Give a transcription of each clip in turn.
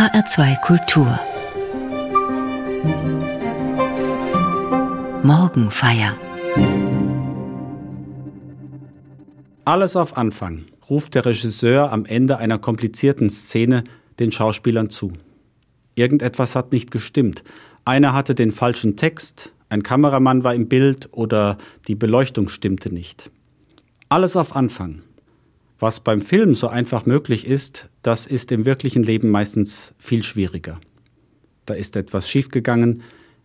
HR2 Kultur Morgenfeier Alles auf Anfang, ruft der Regisseur am Ende einer komplizierten Szene den Schauspielern zu. Irgendetwas hat nicht gestimmt. Einer hatte den falschen Text, ein Kameramann war im Bild oder die Beleuchtung stimmte nicht. Alles auf Anfang. Was beim Film so einfach möglich ist, das ist im wirklichen Leben meistens viel schwieriger. Da ist etwas schiefgegangen,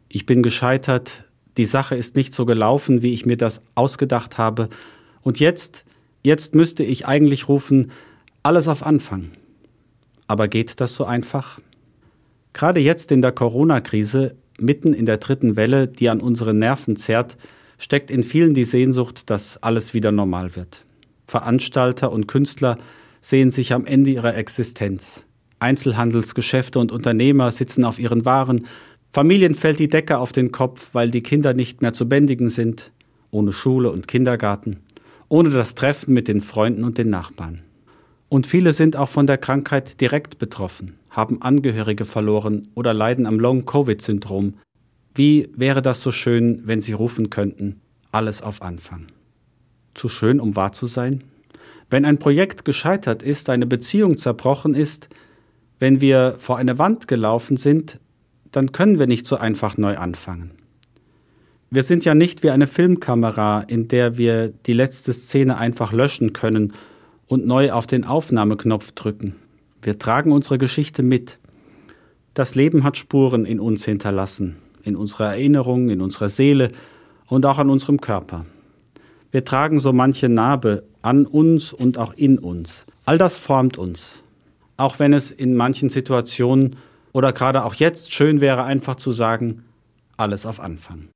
ich bin gescheitert, die Sache ist nicht so gelaufen, wie ich mir das ausgedacht habe, und jetzt, jetzt müsste ich eigentlich rufen, alles auf Anfang. Aber geht das so einfach? Gerade jetzt in der Corona-Krise, mitten in der dritten Welle, die an unsere Nerven zerrt, steckt in vielen die Sehnsucht, dass alles wieder normal wird. Veranstalter und Künstler sehen sich am Ende ihrer Existenz. Einzelhandelsgeschäfte und Unternehmer sitzen auf ihren Waren, Familien fällt die Decke auf den Kopf, weil die Kinder nicht mehr zu bändigen sind, ohne Schule und Kindergarten, ohne das Treffen mit den Freunden und den Nachbarn. Und viele sind auch von der Krankheit direkt betroffen, haben Angehörige verloren oder leiden am Long-Covid-Syndrom. Wie wäre das so schön, wenn sie rufen könnten, alles auf Anfang? Zu schön, um wahr zu sein? Wenn ein Projekt gescheitert ist, eine Beziehung zerbrochen ist, wenn wir vor eine Wand gelaufen sind, dann können wir nicht so einfach neu anfangen. Wir sind ja nicht wie eine Filmkamera, in der wir die letzte Szene einfach löschen können und neu auf den Aufnahmeknopf drücken. Wir tragen unsere Geschichte mit. Das Leben hat Spuren in uns hinterlassen, in unserer Erinnerung, in unserer Seele und auch an unserem Körper. Wir tragen so manche Narbe an uns und auch in uns. All das formt uns, auch wenn es in manchen Situationen oder gerade auch jetzt schön wäre, einfach zu sagen, alles auf Anfang.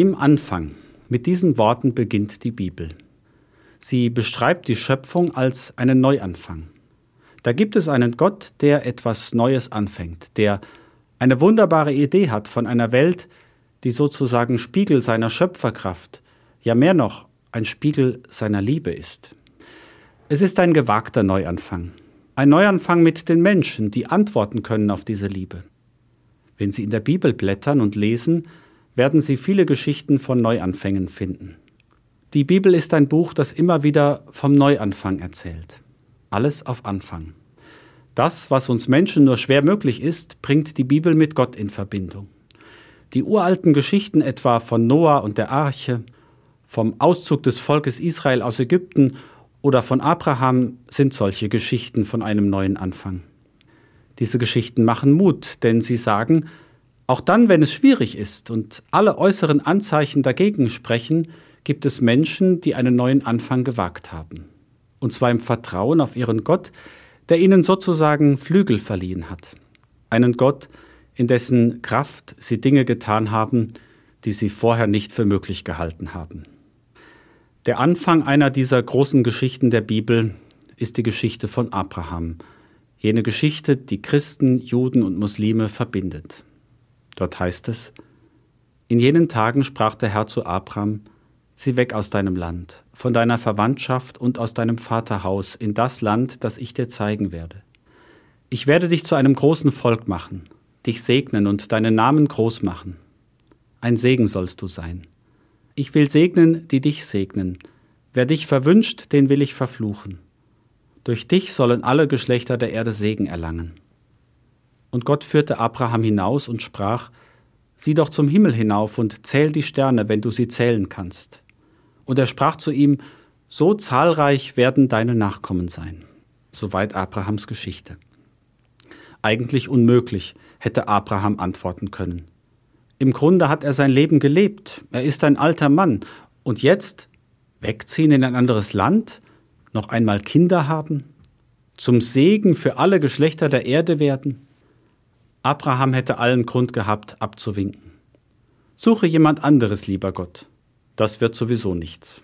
Im Anfang. Mit diesen Worten beginnt die Bibel. Sie beschreibt die Schöpfung als einen Neuanfang. Da gibt es einen Gott, der etwas Neues anfängt, der eine wunderbare Idee hat von einer Welt, die sozusagen Spiegel seiner Schöpferkraft, ja mehr noch ein Spiegel seiner Liebe ist. Es ist ein gewagter Neuanfang, ein Neuanfang mit den Menschen, die antworten können auf diese Liebe. Wenn Sie in der Bibel blättern und lesen, werden Sie viele Geschichten von Neuanfängen finden. Die Bibel ist ein Buch, das immer wieder vom Neuanfang erzählt. Alles auf Anfang. Das, was uns Menschen nur schwer möglich ist, bringt die Bibel mit Gott in Verbindung. Die uralten Geschichten etwa von Noah und der Arche, vom Auszug des Volkes Israel aus Ägypten oder von Abraham sind solche Geschichten von einem neuen Anfang. Diese Geschichten machen Mut, denn sie sagen, auch dann, wenn es schwierig ist und alle äußeren Anzeichen dagegen sprechen, gibt es Menschen, die einen neuen Anfang gewagt haben. Und zwar im Vertrauen auf ihren Gott, der ihnen sozusagen Flügel verliehen hat. Einen Gott, in dessen Kraft sie Dinge getan haben, die sie vorher nicht für möglich gehalten haben. Der Anfang einer dieser großen Geschichten der Bibel ist die Geschichte von Abraham, jene Geschichte, die Christen, Juden und Muslime verbindet. Dort heißt es, in jenen Tagen sprach der Herr zu Abraham, zieh weg aus deinem Land, von deiner Verwandtschaft und aus deinem Vaterhaus in das Land, das ich dir zeigen werde. Ich werde dich zu einem großen Volk machen, dich segnen und deinen Namen groß machen. Ein Segen sollst du sein. Ich will segnen, die dich segnen. Wer dich verwünscht, den will ich verfluchen. Durch dich sollen alle Geschlechter der Erde Segen erlangen. Und Gott führte Abraham hinaus und sprach, Sieh doch zum Himmel hinauf und zähl die Sterne, wenn du sie zählen kannst. Und er sprach zu ihm, So zahlreich werden deine Nachkommen sein. Soweit Abrahams Geschichte. Eigentlich unmöglich, hätte Abraham antworten können. Im Grunde hat er sein Leben gelebt, er ist ein alter Mann, und jetzt wegziehen in ein anderes Land, noch einmal Kinder haben, zum Segen für alle Geschlechter der Erde werden? Abraham hätte allen Grund gehabt, abzuwinken. Suche jemand anderes, lieber Gott. Das wird sowieso nichts.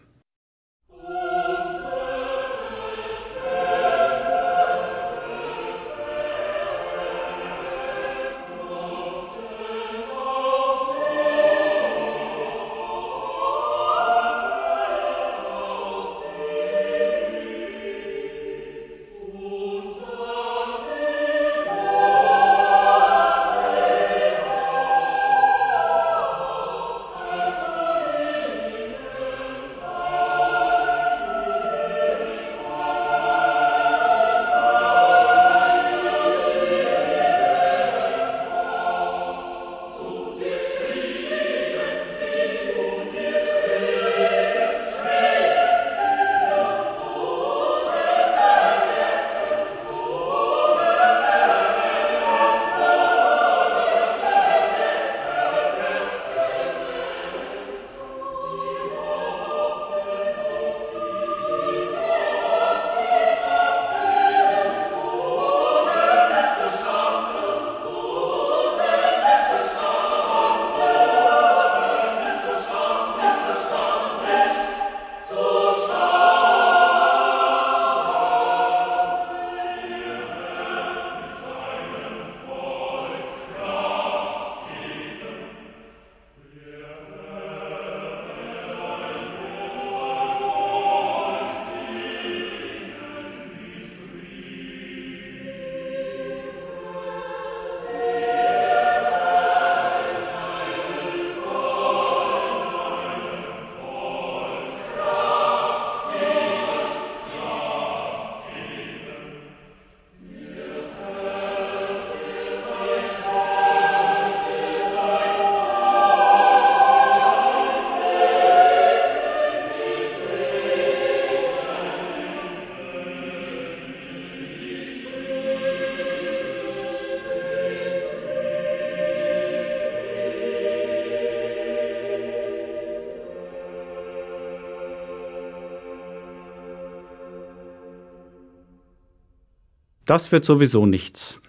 Das wird sowieso nichts.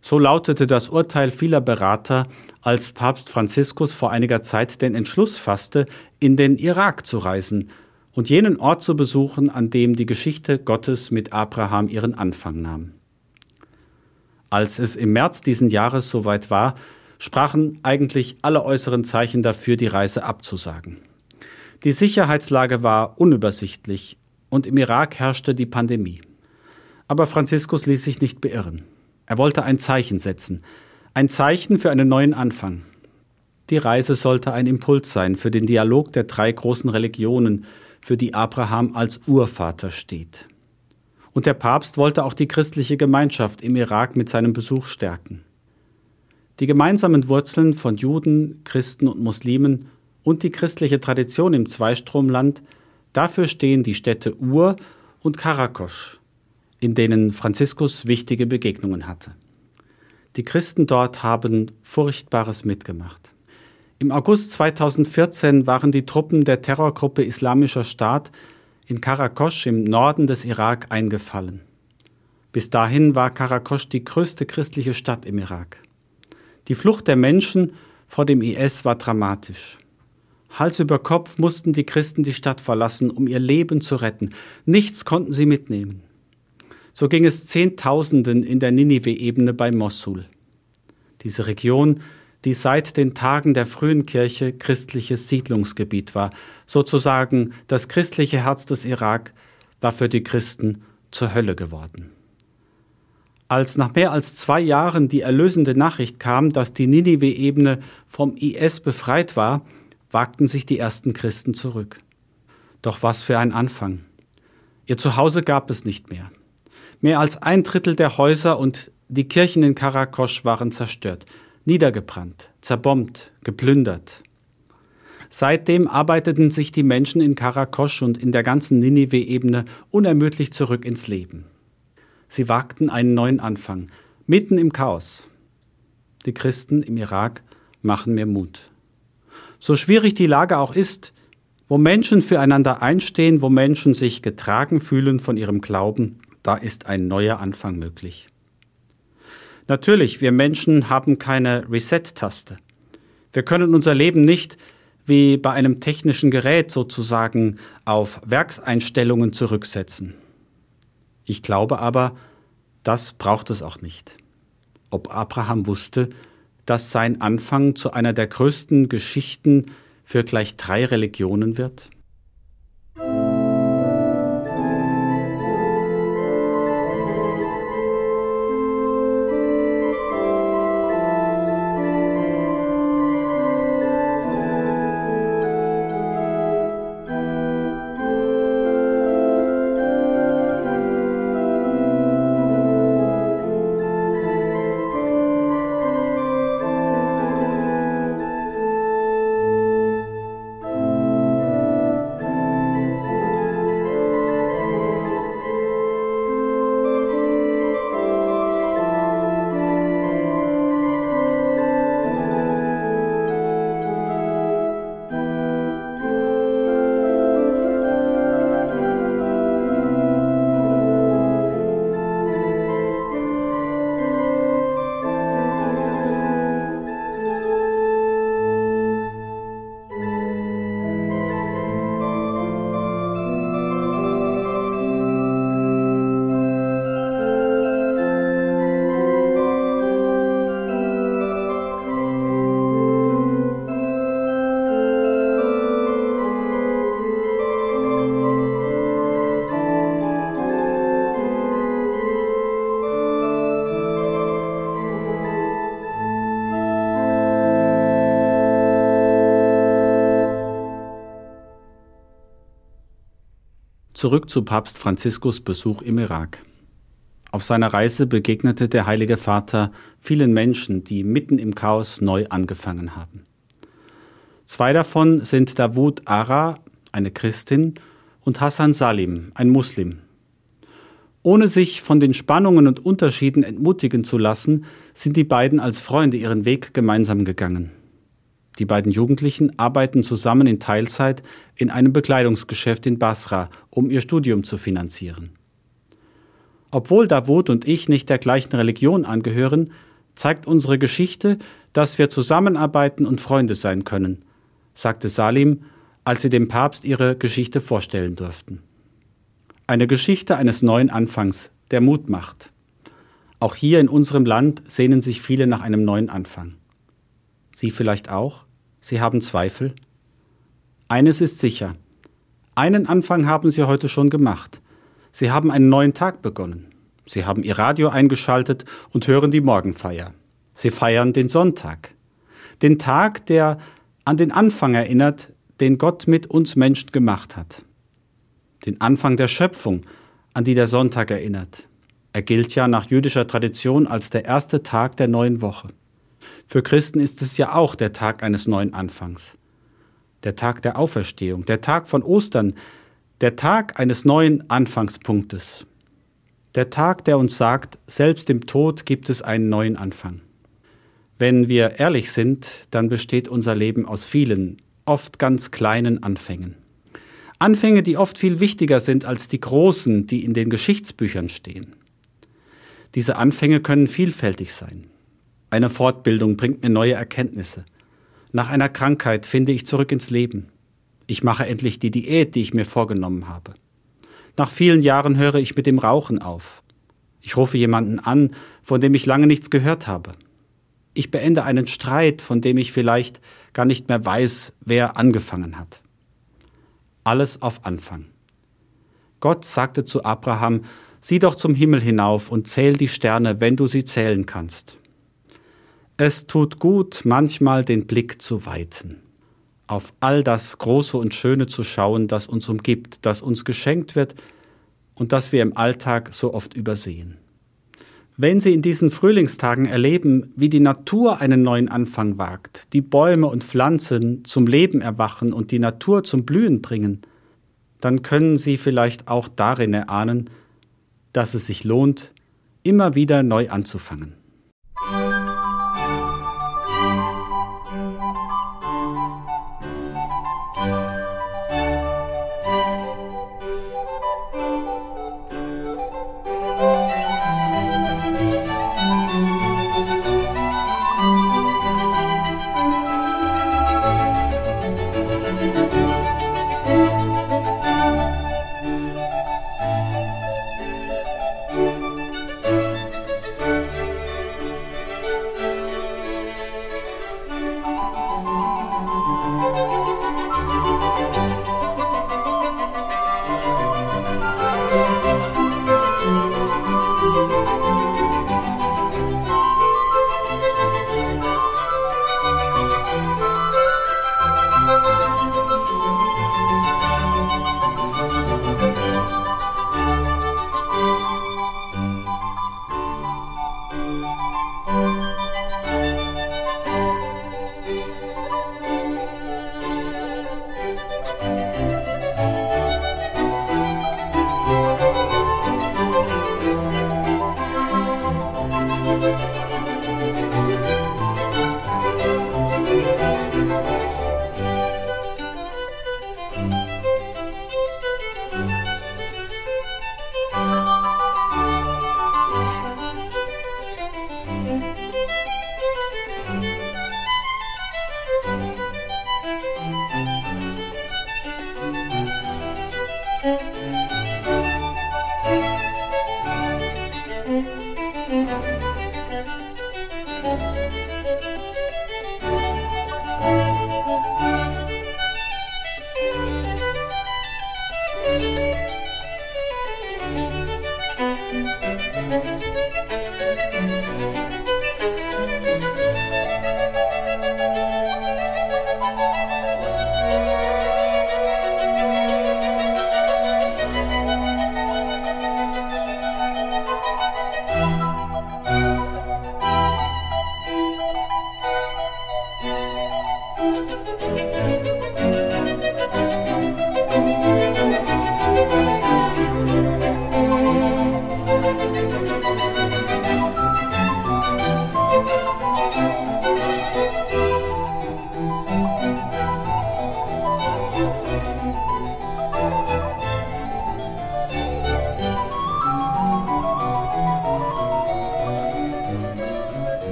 So lautete das Urteil vieler Berater, als Papst Franziskus vor einiger Zeit den Entschluss fasste, in den Irak zu reisen und jenen Ort zu besuchen, an dem die Geschichte Gottes mit Abraham ihren Anfang nahm. Als es im März diesen Jahres soweit war, sprachen eigentlich alle äußeren Zeichen dafür, die Reise abzusagen. Die Sicherheitslage war unübersichtlich und im Irak herrschte die Pandemie. Aber Franziskus ließ sich nicht beirren. Er wollte ein Zeichen setzen, ein Zeichen für einen neuen Anfang. Die Reise sollte ein Impuls sein für den Dialog der drei großen Religionen, für die Abraham als Urvater steht. Und der Papst wollte auch die christliche Gemeinschaft im Irak mit seinem Besuch stärken. Die gemeinsamen Wurzeln von Juden, Christen und Muslimen und die christliche Tradition im Zweistromland, dafür stehen die Städte Ur und Karakosch, in denen Franziskus wichtige Begegnungen hatte. Die Christen dort haben Furchtbares mitgemacht. Im August 2014 waren die Truppen der Terrorgruppe Islamischer Staat in Karakosch im Norden des Irak eingefallen. Bis dahin war Karakosch die größte christliche Stadt im Irak. Die Flucht der Menschen vor dem IS war dramatisch. Hals über Kopf mussten die Christen die Stadt verlassen, um ihr Leben zu retten. Nichts konnten sie mitnehmen. So ging es Zehntausenden in der Ninive-Ebene bei Mossul. Diese Region, die seit den Tagen der frühen Kirche christliches Siedlungsgebiet war. Sozusagen das christliche Herz des Irak war für die Christen zur Hölle geworden. Als nach mehr als zwei Jahren die erlösende Nachricht kam, dass die Ninive-Ebene vom IS befreit war, wagten sich die ersten Christen zurück. Doch was für ein Anfang. Ihr Zuhause gab es nicht mehr. Mehr als ein Drittel der Häuser und die Kirchen in Karakosch waren zerstört niedergebrannt, zerbombt, geplündert. Seitdem arbeiteten sich die Menschen in Karakosch und in der ganzen Ninive-Ebene unermüdlich zurück ins Leben. Sie wagten einen neuen Anfang, mitten im Chaos. Die Christen im Irak machen mir Mut. So schwierig die Lage auch ist, wo Menschen füreinander einstehen, wo Menschen sich getragen fühlen von ihrem Glauben, da ist ein neuer Anfang möglich. Natürlich, wir Menschen haben keine Reset-Taste. Wir können unser Leben nicht wie bei einem technischen Gerät sozusagen auf Werkseinstellungen zurücksetzen. Ich glaube aber, das braucht es auch nicht. Ob Abraham wusste, dass sein Anfang zu einer der größten Geschichten für gleich drei Religionen wird? Zurück zu Papst Franziskus Besuch im Irak. Auf seiner Reise begegnete der Heilige Vater vielen Menschen, die mitten im Chaos neu angefangen haben. Zwei davon sind Davud Ara, eine Christin, und Hassan Salim, ein Muslim. Ohne sich von den Spannungen und Unterschieden entmutigen zu lassen, sind die beiden als Freunde ihren Weg gemeinsam gegangen. Die beiden Jugendlichen arbeiten zusammen in Teilzeit in einem Bekleidungsgeschäft in Basra, um ihr Studium zu finanzieren. Obwohl Davut und ich nicht der gleichen Religion angehören, zeigt unsere Geschichte, dass wir zusammenarbeiten und Freunde sein können, sagte Salim, als sie dem Papst ihre Geschichte vorstellen durften. Eine Geschichte eines neuen Anfangs, der Mut macht. Auch hier in unserem Land sehnen sich viele nach einem neuen Anfang. Sie vielleicht auch? Sie haben Zweifel? Eines ist sicher. Einen Anfang haben Sie heute schon gemacht. Sie haben einen neuen Tag begonnen. Sie haben Ihr Radio eingeschaltet und hören die Morgenfeier. Sie feiern den Sonntag. Den Tag, der an den Anfang erinnert, den Gott mit uns Menschen gemacht hat. Den Anfang der Schöpfung, an die der Sonntag erinnert. Er gilt ja nach jüdischer Tradition als der erste Tag der neuen Woche. Für Christen ist es ja auch der Tag eines neuen Anfangs. Der Tag der Auferstehung, der Tag von Ostern, der Tag eines neuen Anfangspunktes. Der Tag, der uns sagt, selbst im Tod gibt es einen neuen Anfang. Wenn wir ehrlich sind, dann besteht unser Leben aus vielen, oft ganz kleinen Anfängen. Anfänge, die oft viel wichtiger sind als die großen, die in den Geschichtsbüchern stehen. Diese Anfänge können vielfältig sein. Eine Fortbildung bringt mir neue Erkenntnisse. Nach einer Krankheit finde ich zurück ins Leben. Ich mache endlich die Diät, die ich mir vorgenommen habe. Nach vielen Jahren höre ich mit dem Rauchen auf. Ich rufe jemanden an, von dem ich lange nichts gehört habe. Ich beende einen Streit, von dem ich vielleicht gar nicht mehr weiß, wer angefangen hat. Alles auf Anfang. Gott sagte zu Abraham, sieh doch zum Himmel hinauf und zähl die Sterne, wenn du sie zählen kannst. Es tut gut, manchmal den Blick zu weiten, auf all das Große und Schöne zu schauen, das uns umgibt, das uns geschenkt wird und das wir im Alltag so oft übersehen. Wenn Sie in diesen Frühlingstagen erleben, wie die Natur einen neuen Anfang wagt, die Bäume und Pflanzen zum Leben erwachen und die Natur zum Blühen bringen, dann können Sie vielleicht auch darin erahnen, dass es sich lohnt, immer wieder neu anzufangen.